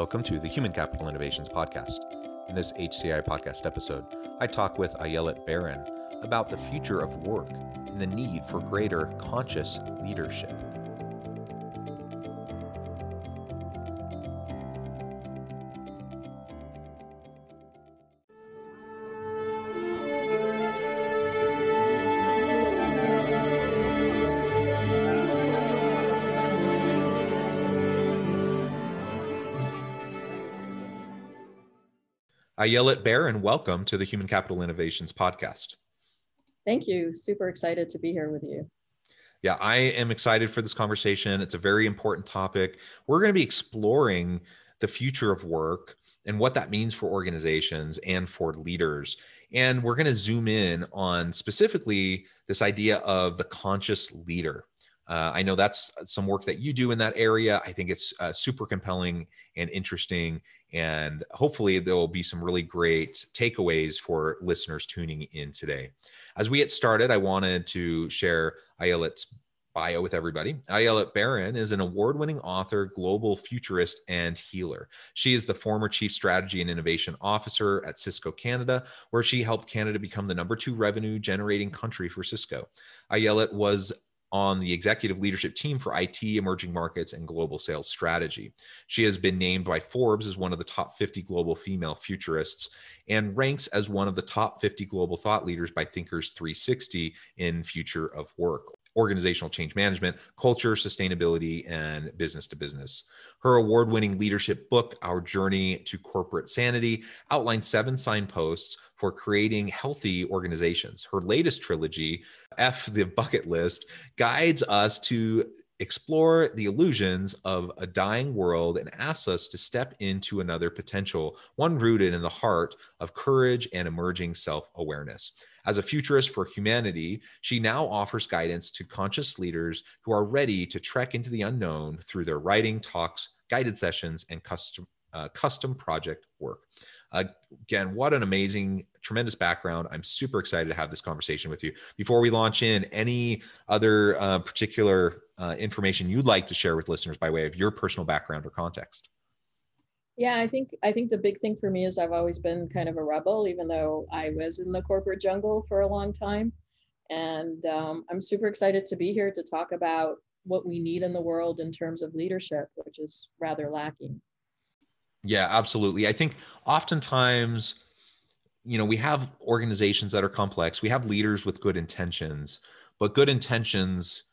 Welcome to the Human Capital Innovations Podcast. In this HCI podcast episode, I talk with Ayelet Baron about the future of work and the need for greater conscious leadership. Ayelet and welcome to the Human Capital Innovations Podcast. Thank you. Super excited to be here with you. Yeah, I am excited for this conversation. It's a very important topic. We're going to be exploring the future of work and what that means for organizations and for leaders. And we're going to zoom in on specifically this idea of the conscious leader. Uh, I know that's some work that you do in that area. I think it's uh, super compelling and interesting. And hopefully, there will be some really great takeaways for listeners tuning in today. As we get started, I wanted to share Ayelet's bio with everybody. Ayelet Baron is an award winning author, global futurist, and healer. She is the former chief strategy and innovation officer at Cisco Canada, where she helped Canada become the number two revenue generating country for Cisco. Ayelet was on the executive leadership team for IT, emerging markets, and global sales strategy. She has been named by Forbes as one of the top 50 global female futurists and ranks as one of the top 50 global thought leaders by Thinkers 360 in future of work organizational change management, culture, sustainability, and business to business. Her award winning leadership book, Our Journey to Corporate Sanity, outlines seven signposts for creating healthy organizations. Her latest trilogy, F the Bucket List, guides us to explore the illusions of a dying world and asks us to step into another potential, one rooted in the heart of courage and emerging self awareness. As a futurist for humanity, she now offers guidance to conscious leaders who are ready to trek into the unknown through their writing, talks, guided sessions, and custom, uh, custom project work. Again, what an amazing, tremendous background. I'm super excited to have this conversation with you. Before we launch in, any other uh, particular uh, information you'd like to share with listeners by way of your personal background or context? Yeah, I think I think the big thing for me is I've always been kind of a rebel, even though I was in the corporate jungle for a long time. And um, I'm super excited to be here to talk about what we need in the world in terms of leadership, which is rather lacking. Yeah, absolutely. I think oftentimes, you know, we have organizations that are complex. We have leaders with good intentions, but good intentions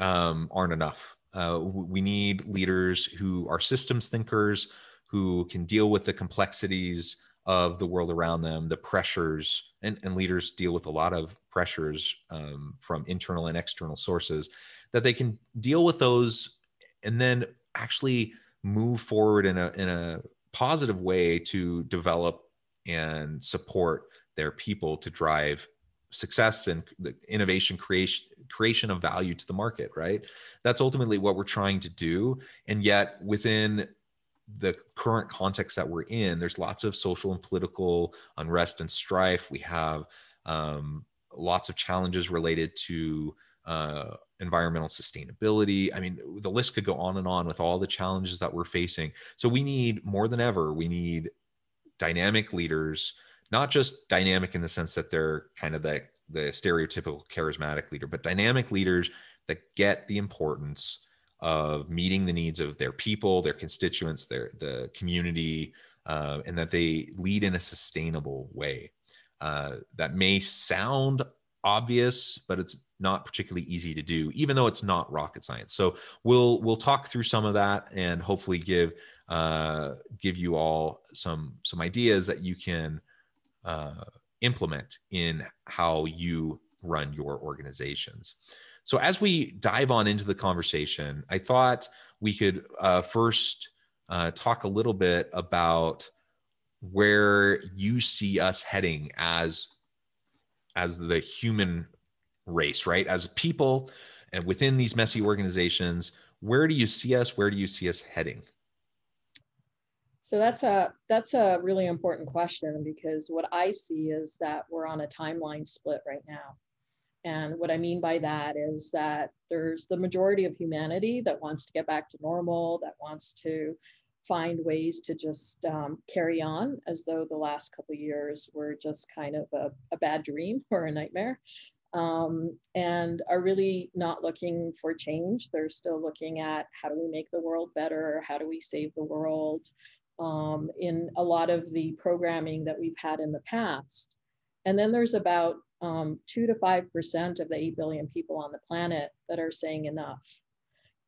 um, aren't enough. Uh, we need leaders who are systems thinkers, who can deal with the complexities of the world around them, the pressures, and, and leaders deal with a lot of pressures um, from internal and external sources, that they can deal with those and then actually move forward in a in a positive way to develop and support their people to drive success and the innovation creation creation of value to the market right that's ultimately what we're trying to do and yet within the current context that we're in, there's lots of social and political unrest and strife. We have um, lots of challenges related to uh, environmental sustainability. I mean, the list could go on and on with all the challenges that we're facing. So we need more than ever, we need dynamic leaders, not just dynamic in the sense that they're kind of the, the stereotypical charismatic leader, but dynamic leaders that get the importance of meeting the needs of their people, their constituents, their the community, uh, and that they lead in a sustainable way. Uh, that may sound obvious, but it's not particularly easy to do, even though it's not rocket science. So we'll we'll talk through some of that and hopefully give uh, give you all some some ideas that you can uh, implement in how you run your organizations. So, as we dive on into the conversation, I thought we could uh, first uh, talk a little bit about where you see us heading as as the human race, right? As people and within these messy organizations, where do you see us? Where do you see us heading? So that's a that's a really important question because what I see is that we're on a timeline split right now. And what I mean by that is that there's the majority of humanity that wants to get back to normal, that wants to find ways to just um, carry on as though the last couple years were just kind of a, a bad dream or a nightmare um, and are really not looking for change. They're still looking at how do we make the world better? How do we save the world? Um, in a lot of the programming that we've had in the past. And then there's about um, two to 5% of the 8 billion people on the planet that are saying enough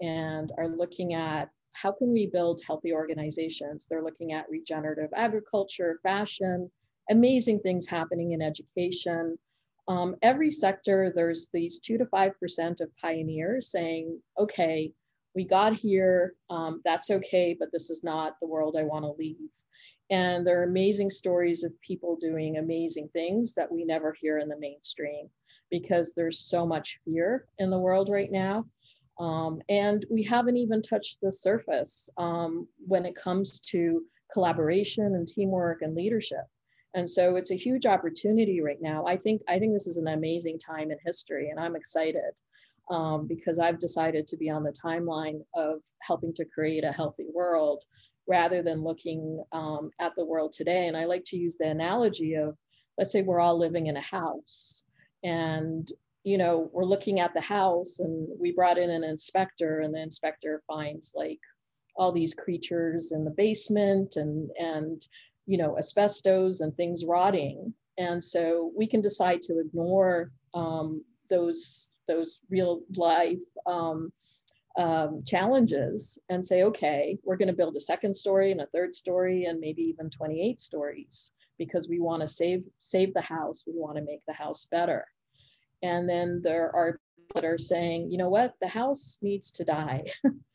and are looking at how can we build healthy organizations? They're looking at regenerative agriculture, fashion, amazing things happening in education. Um, every sector, there's these two to 5% of pioneers saying, okay, we got here, um, that's okay, but this is not the world I wanna leave. And there are amazing stories of people doing amazing things that we never hear in the mainstream because there's so much fear in the world right now. Um, and we haven't even touched the surface um, when it comes to collaboration and teamwork and leadership. And so it's a huge opportunity right now. I think I think this is an amazing time in history, and I'm excited um, because I've decided to be on the timeline of helping to create a healthy world rather than looking um, at the world today. And I like to use the analogy of, let's say we're all living in a house, and you know, we're looking at the house and we brought in an inspector and the inspector finds like all these creatures in the basement and, and, you know, asbestos and things rotting. And so we can decide to ignore um, those, those real life um, um, challenges and say, okay, we're going to build a second story and a third story and maybe even 28 stories because we want to save save the house. We want to make the house better. And then there are people that are saying, you know what, the house needs to die.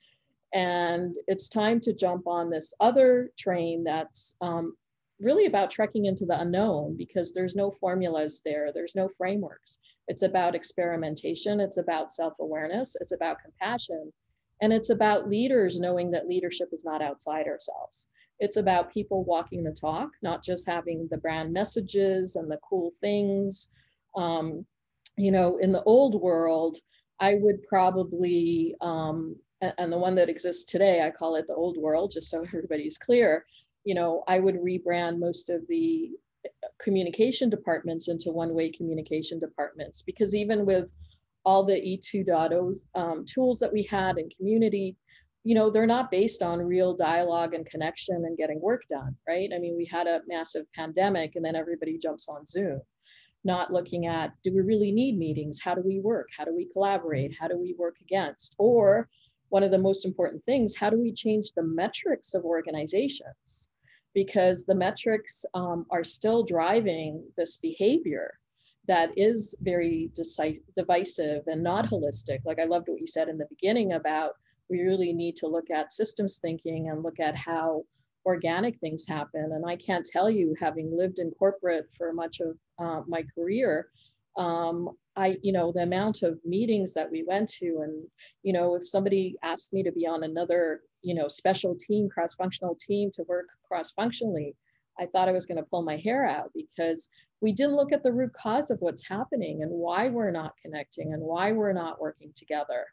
and it's time to jump on this other train that's um, really about trekking into the unknown because there's no formulas there, there's no frameworks. It's about experimentation, it's about self awareness, it's about compassion, and it's about leaders knowing that leadership is not outside ourselves. It's about people walking the talk, not just having the brand messages and the cool things. Um, you know, in the old world, I would probably, um, and the one that exists today, I call it the old world, just so everybody's clear. You know, I would rebrand most of the uh, communication departments into one-way communication departments because even with all the E2.0 um, tools that we had in community, you know, they're not based on real dialogue and connection and getting work done, right? I mean, we had a massive pandemic and then everybody jumps on Zoom not looking at do we really need meetings? How do we work? How do we collaborate? How do we work against? Or one of the most important things, how do we change the metrics of organizations? Because the metrics um, are still driving this behavior that is very divisive and not holistic. Like I loved what you said in the beginning about we really need to look at systems thinking and look at how organic things happen. And I can't tell you, having lived in corporate for much of uh, my career, um, I, you know, the amount of meetings that we went to, and you know, if somebody asked me to be on another, you know, special team, cross-functional team to work cross-functionally, I thought I was going to pull my hair out because we didn't look at the root cause of what's happening and why we're not connecting and why we're not working together.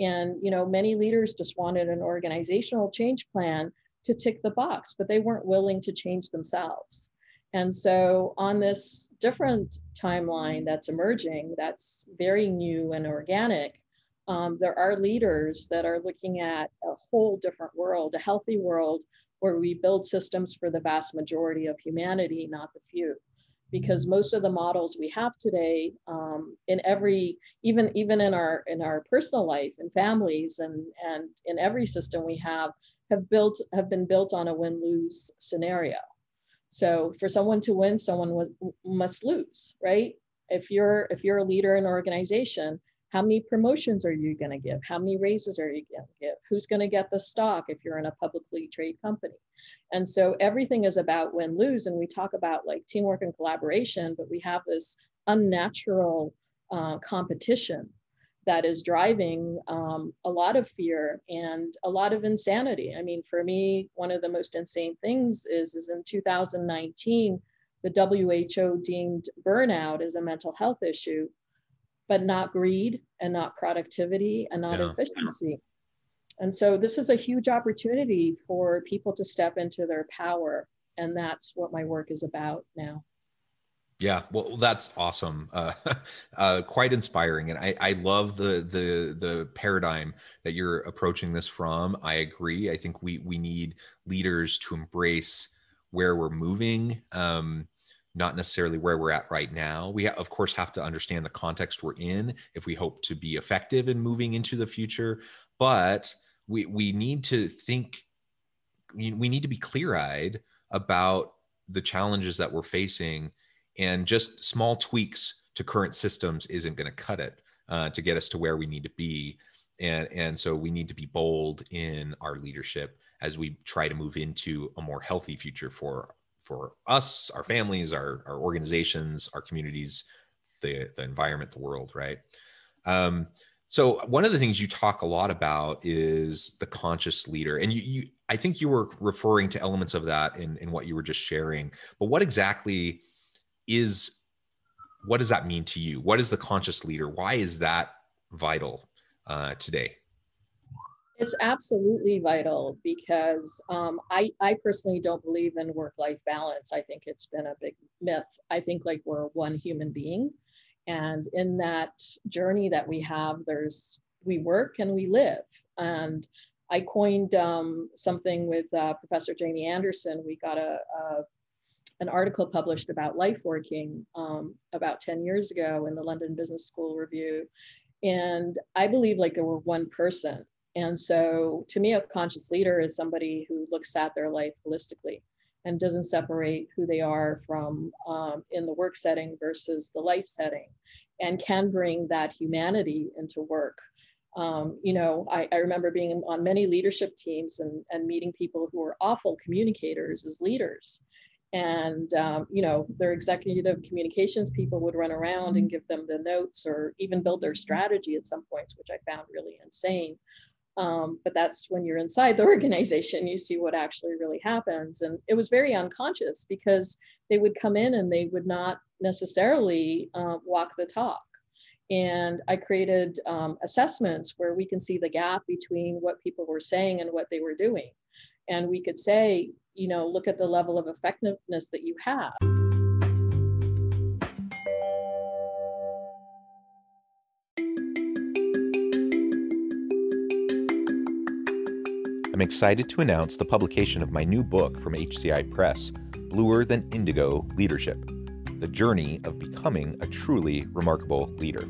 And you know, many leaders just wanted an organizational change plan to tick the box, but they weren't willing to change themselves. And so, on this different timeline that's emerging, that's very new and organic, um, there are leaders that are looking at a whole different world, a healthy world where we build systems for the vast majority of humanity, not the few. Because most of the models we have today, um, in every, even even in our in our personal life and families and and in every system we have, have built have been built on a win-lose scenario. So for someone to win, someone was, must lose, right? If you're if you're a leader in an organization, how many promotions are you going to give? How many raises are you going to give? Who's going to get the stock if you're in a publicly traded company? And so everything is about win lose. And we talk about like teamwork and collaboration, but we have this unnatural uh, competition that is driving um, a lot of fear and a lot of insanity. I mean, for me, one of the most insane things is, is in 2019, the WHO deemed burnout as a mental health issue but not greed and not productivity and not yeah. efficiency. And so this is a huge opportunity for people to step into their power. And that's what my work is about now. Yeah, well, that's awesome. Uh, uh, quite inspiring, and I, I love the the the paradigm that you're approaching this from. I agree. I think we we need leaders to embrace where we're moving. Um, not necessarily where we're at right now. We, of course, have to understand the context we're in if we hope to be effective in moving into the future. But we, we need to think, we need to be clear eyed about the challenges that we're facing. And just small tweaks to current systems isn't going to cut it uh, to get us to where we need to be. And, and so we need to be bold in our leadership as we try to move into a more healthy future for for us, our families, our, our organizations, our communities, the, the environment, the world, right? Um, so one of the things you talk a lot about is the conscious leader. And you, you I think you were referring to elements of that in, in what you were just sharing. But what exactly is what does that mean to you? What is the conscious leader? Why is that vital uh, today? It's absolutely vital because um, I, I personally don't believe in work life balance. I think it's been a big myth. I think like we're one human being. And in that journey that we have, there's we work and we live. And I coined um, something with uh, Professor Jamie Anderson. We got a, a, an article published about life working um, about 10 years ago in the London Business School Review. And I believe like there were one person and so to me, a conscious leader is somebody who looks at their life holistically and doesn't separate who they are from um, in the work setting versus the life setting and can bring that humanity into work. Um, you know, I, I, remember being on many leadership teams and, and meeting people who were awful communicators as leaders. And, um, you know, their executive communications people would run around and give them the notes or even build their strategy at some points, which I found really insane. Um, but that's when you're inside the organization, you see what actually really happens. And it was very unconscious because they would come in and they would not necessarily uh, walk the talk. And I created um, assessments where we can see the gap between what people were saying and what they were doing. And we could say, you know, look at the level of effectiveness that you have. I'm excited to announce the publication of my new book from HCI Press, Bluer Than Indigo Leadership The Journey of Becoming a Truly Remarkable Leader.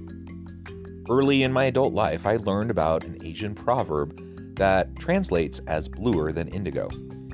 Early in my adult life, I learned about an Asian proverb that translates as bluer than indigo.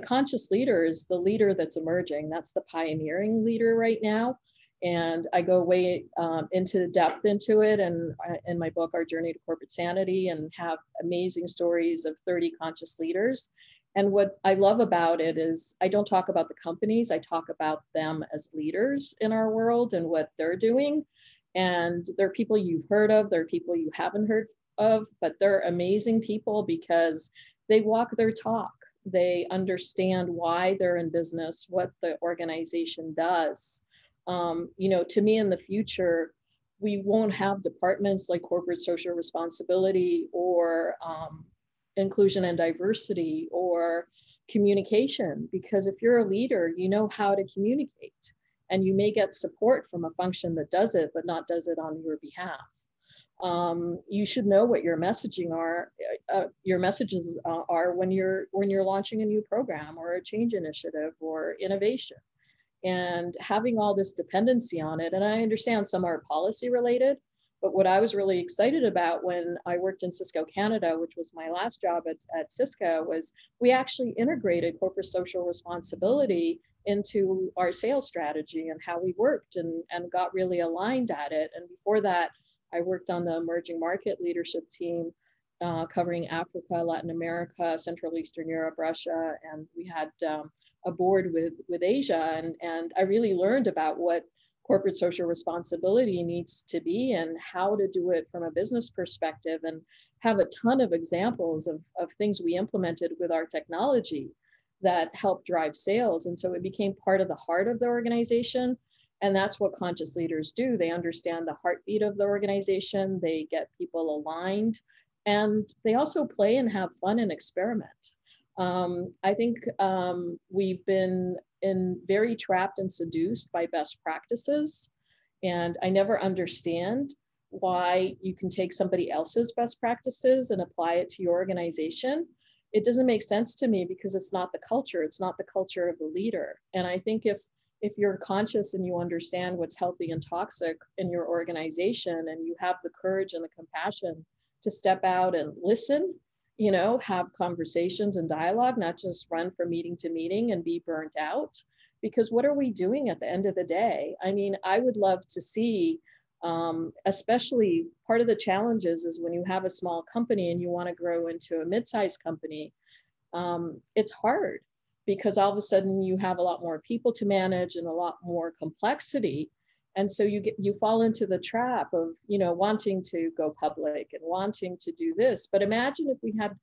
The conscious leader is the leader that's emerging. That's the pioneering leader right now and I go way um, into depth into it and uh, in my book, Our Journey to Corporate Sanity, and have amazing stories of 30 conscious leaders. And what I love about it is I don't talk about the companies, I talk about them as leaders in our world and what they're doing. And they're people you've heard of, they're people you haven't heard of, but they're amazing people because they walk their talk. They understand why they're in business, what the organization does. Um, you know, to me in the future, we won't have departments like corporate social responsibility or um, inclusion and diversity or communication because if you're a leader you know how to communicate and you may get support from a function that does it but not does it on your behalf um, you should know what your messaging are uh, uh your messages uh, are when you're when you're launching a new program or a change initiative or innovation and having all this dependency on it and i understand some are policy related but what I was really excited about when I worked in Cisco Canada, which was my last job at, at Cisco, was we actually integrated corporate social responsibility into our sales strategy and how we worked and, and got really aligned at it. And before that, I worked on the emerging market leadership team uh, covering Africa, Latin America, Central Eastern Europe, Russia, and we had um, a board with with Asia, and and I really learned about what corporate social responsibility needs to be and how to do it from a business perspective and have a ton of examples of, of things we implemented with our technology that helped drive sales. And so it became part of the heart of the organization. And that's what conscious leaders do. They understand the heartbeat of the organization, they get people aligned, and they also play and have fun and experiment. Um, I think um, we've been in very trapped and seduced by best practices. And I never understand why you can take somebody else's best practices and apply it to your organization. It doesn't make sense to me because it's not the culture, it's not the culture of the leader. And I think if if you're conscious and you understand what's healthy and toxic in your organization and you have the courage and the compassion to step out and listen you know, have conversations and dialogue, not just run from meeting to meeting and be burnt out. Because what are we doing at the end of the day? I mean, I would love to see, um, especially part of the challenges is when you have a small company and you want to grow into a mid-sized company, um, it's hard because all of a sudden you have a lot more people to manage and a lot more complexity. And so you get you fall into the trap of you know wanting to go public and wanting to do this. But imagine if we had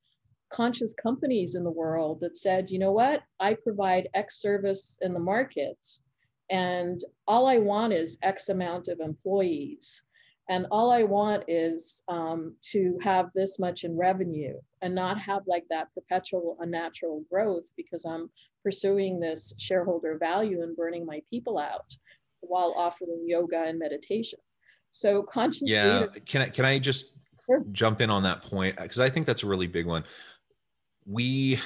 conscious companies in the world that said you know what? I provide x service in the markets and all i want is x amount of employees and all i want is um, to have this much in revenue and not have like that perpetual unnatural growth because i'm pursuing this shareholder value and burning my people out while offering yoga and meditation. So conscious. Yeah. Leader- can I, can I just sure. jump in on that point? Cause I think that's a really big one. We,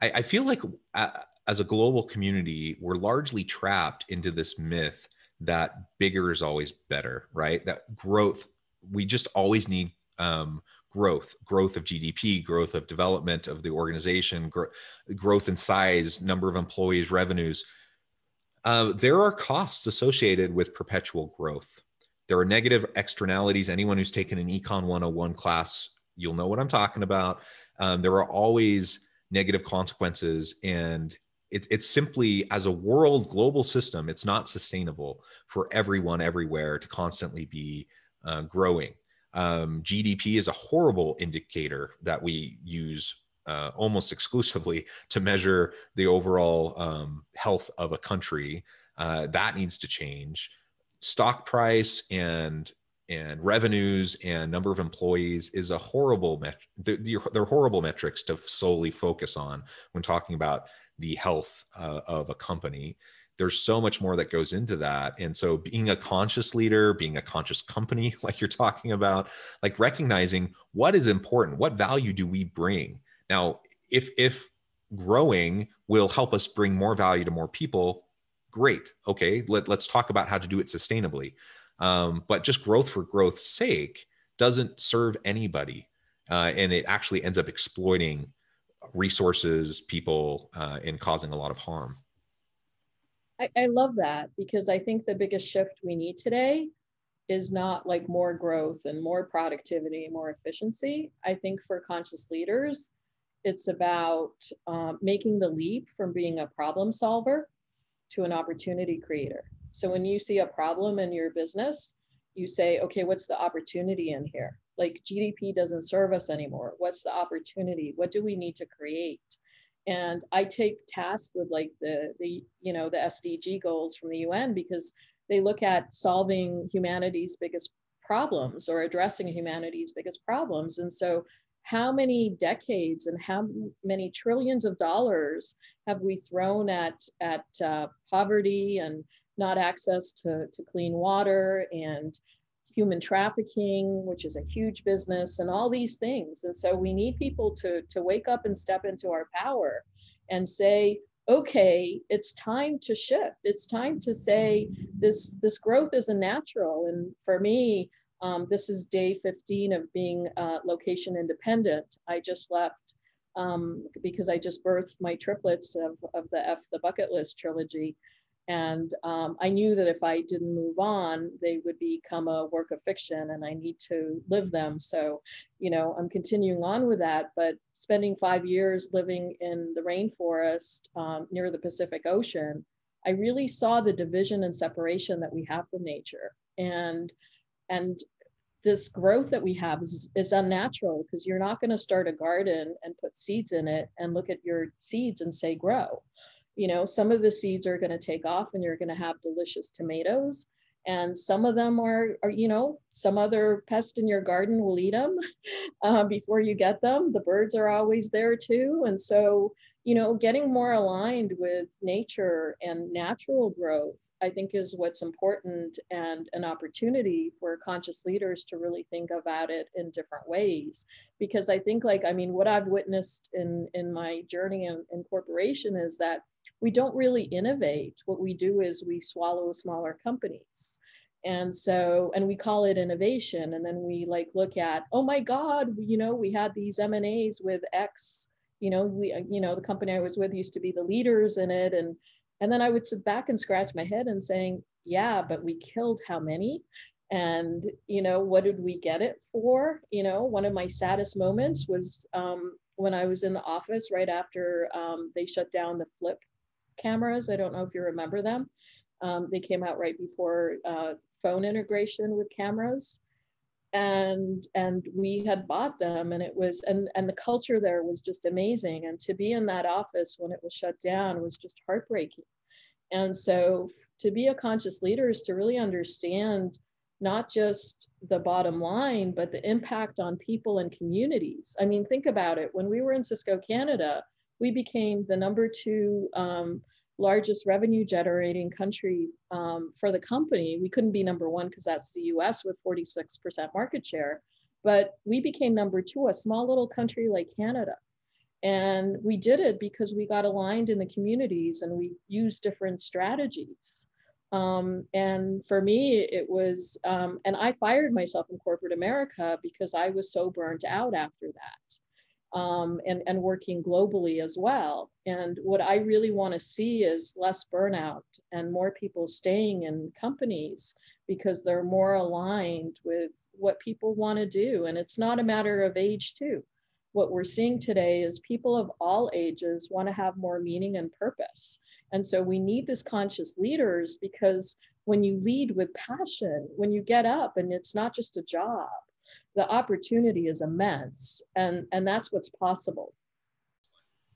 I, I feel like uh, as a global community, we're largely trapped into this myth that bigger is always better, right? That growth, we just always need um, growth, growth of GDP, growth of development of the organization, gr- growth in size, number of employees, revenues. Uh, there are costs associated with perpetual growth. There are negative externalities. Anyone who's taken an Econ 101 class, you'll know what I'm talking about. Um, there are always negative consequences. And it, it's simply, as a world global system, it's not sustainable for everyone everywhere to constantly be uh, growing. Um, GDP is a horrible indicator that we use uh, almost exclusively to measure the overall um, health of a country. Uh, that needs to change. Stock price and and revenues and number of employees is a horrible met- they're, they're horrible metrics to solely focus on when talking about the health uh, of a company there's so much more that goes into that and so being a conscious leader being a conscious company like you're talking about like recognizing what is important what value do we bring now, if if growing will help us bring more value to more people, great. Okay, let, let's talk about how to do it sustainably. Um, but just growth for growth's sake doesn't serve anybody, uh, and it actually ends up exploiting resources, people, uh, and causing a lot of harm. I, I love that because I think the biggest shift we need today is not like more growth and more productivity, more efficiency. I think for conscious leaders, it's about uh, making the leap from being a problem solver to an opportunity creator. So when you see a problem in your business, you say, okay, what's the opportunity in here? Like GDP doesn't serve us anymore. What's the opportunity? What do we need to create? And I take task with like the the you know the SDG goals from the UN because they look at solving humanity's biggest problems or addressing humanity's biggest problems. And so how many decades and how many trillions of dollars have we thrown at at uh, poverty and not access to, to clean water and human trafficking, which is a huge business, and all these things. And so we need people to, to wake up and step into our power and say, okay, it's time to shift. It's time to say this, this growth isn't natural. And for me, um, this is day 15 of being uh, location independent. I just left um, because I just birthed my triplets of, of the F the bucket list trilogy. And um, I knew that if I didn't move on, they would become a work of fiction and I need to live them. So, you know, I'm continuing on with that. But spending five years living in the rainforest um, near the Pacific Ocean, I really saw the division and separation that we have from nature. And and this growth that we have is, is unnatural because you're not going to start a garden and put seeds in it and look at your seeds and say grow you know some of the seeds are going to take off and you're going to have delicious tomatoes. And some of them are, are you know some other pest in your garden will eat them uh, before you get them. The birds are always there too. And so you know getting more aligned with nature and natural growth i think is what's important and an opportunity for conscious leaders to really think about it in different ways. Because i think like i mean what i've witnessed in in my journey in, in corporation is that we don't really innovate. What we do is we swallow smaller companies. And so, and we call it innovation. And then we like look at, oh my God, you know, we had these M&As with X, you know, we, you know, the company I was with used to be the leaders in it. And, and then I would sit back and scratch my head and saying, yeah, but we killed how many? And, you know, what did we get it for? You know, one of my saddest moments was um, when I was in the office right after um, they shut down the flip cameras. I don't know if you remember them. Um, they came out right before uh, phone integration with cameras. And and we had bought them and it was and and the culture there was just amazing. And to be in that office when it was shut down was just heartbreaking. And so to be a conscious leader is to really understand not just the bottom line, but the impact on people and communities. I mean, think about it. When we were in Cisco, Canada, we became the number two um, largest revenue generating country um, for the company. We couldn't be number one because that's the US with 46% market share, but we became number two, a small little country like Canada. And we did it because we got aligned in the communities and we used different strategies. Um, and for me, it was, um, and I fired myself in corporate America because I was so burnt out after that um, and, and working globally as well. And what I really want to see is less burnout and more people staying in companies because they're more aligned with what people want to do. And it's not a matter of age, too. What we're seeing today is people of all ages want to have more meaning and purpose. And so we need this conscious leaders because when you lead with passion, when you get up and it's not just a job, the opportunity is immense and and that's what's possible.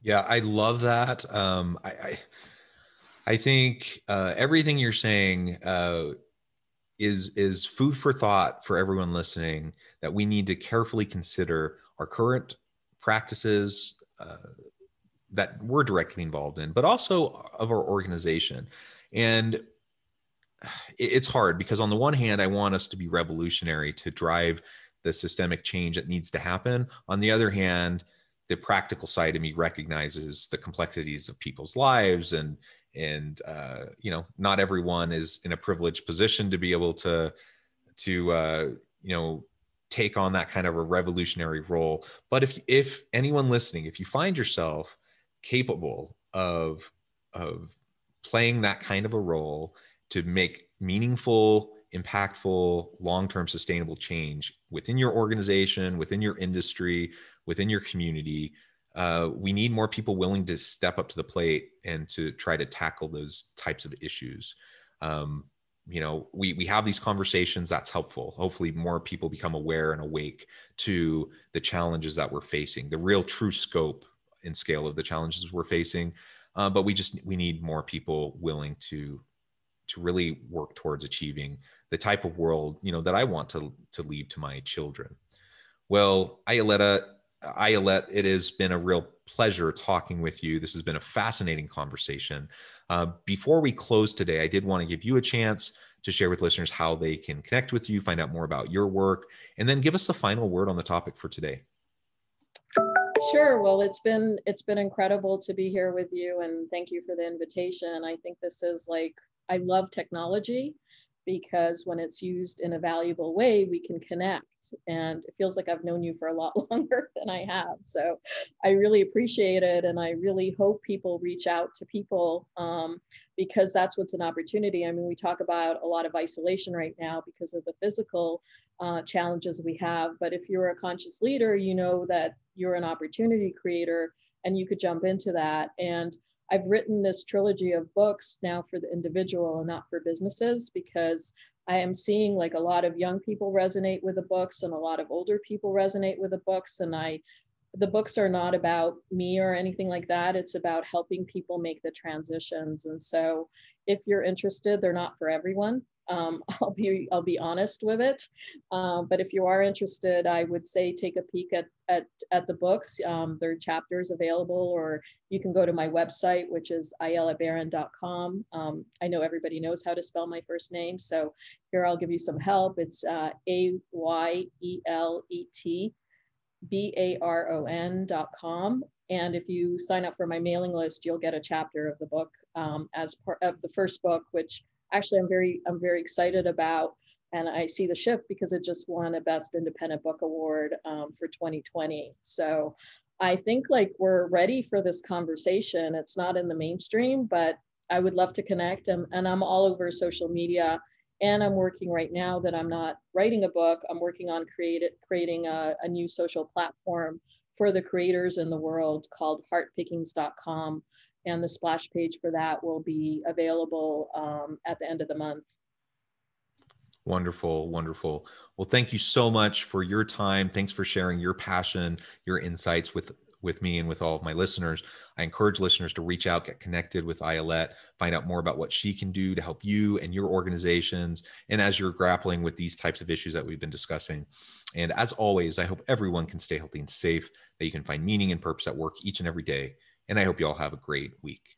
Yeah i love that. Um i i, I think uh, everything you're saying uh, is is food for thought for everyone listening that we need to carefully consider our current practices uh, that we're directly involved in but also of our organization. And it's hard because on the one hand i want us to be revolutionary to drive the systemic change that needs to happen. On the other hand, the practical side of me recognizes the complexities of people's lives and and uh, you know not everyone is in a privileged position to be able to to uh, you know take on that kind of a revolutionary role but if if anyone listening if you find yourself capable of of playing that kind of a role to make meaningful impactful, long term sustainable change within your organization, within your industry, within your community. Uh, we need more people willing to step up to the plate and to try to tackle those types of issues. Um, you know we we have these conversations that's helpful hopefully more people become aware and awake to the challenges that we're facing the real true scope and scale of the challenges we're facing uh, but we just we need more people willing to to really work towards achieving the type of world you know that i want to to leave to my children well ayaletta Ayelet, it has been a real pleasure talking with you. This has been a fascinating conversation. Uh, before we close today, I did want to give you a chance to share with listeners how they can connect with you, find out more about your work, and then give us the final word on the topic for today. Sure. Well, it's been it's been incredible to be here with you, and thank you for the invitation. I think this is like I love technology because when it's used in a valuable way, we can connect. And it feels like I've known you for a lot longer than I have. So I really appreciate it. And I really hope people reach out to people um, because that's what's an opportunity. I mean, we talk about a lot of isolation right now because of the physical uh, challenges we have. But if you're a conscious leader, you know that you're an opportunity creator and you could jump into that. And I've written this trilogy of books now for the individual and not for businesses because I am seeing like a lot of young people resonate with the books and a lot of older people resonate with the books. And I, the books are not about me or anything like that. It's about helping people make the transitions. And so if you're interested, they're not for everyone. Um, I'll be I'll be honest with it. Um, but if you are interested, I would say take a peek at at, at the books. Um, there are chapters available, or you can go to my website, which is ayeletbaron.com. Um, I know everybody knows how to spell my first name, so here I'll give you some help. It's uh, A Y E L E T B A R O N.com. And if you sign up for my mailing list, you'll get a chapter of the book um, as part of the first book, which actually I'm very I'm very excited about. And I see the shift because it just won a Best Independent Book Award um, for 2020. So I think like we're ready for this conversation. It's not in the mainstream, but I would love to connect. And, and I'm all over social media. And I'm working right now that I'm not writing a book. I'm working on create, creating a, a new social platform for the creators in the world called heartpickings.com and the splash page for that will be available um, at the end of the month. Wonderful, wonderful. Well, thank you so much for your time. Thanks for sharing your passion, your insights with with me and with all of my listeners. I encourage listeners to reach out, get connected with Ayelet, find out more about what she can do to help you and your organizations. And as you're grappling with these types of issues that we've been discussing. And as always, I hope everyone can stay healthy and safe, that you can find meaning and purpose at work each and every day. And I hope you all have a great week.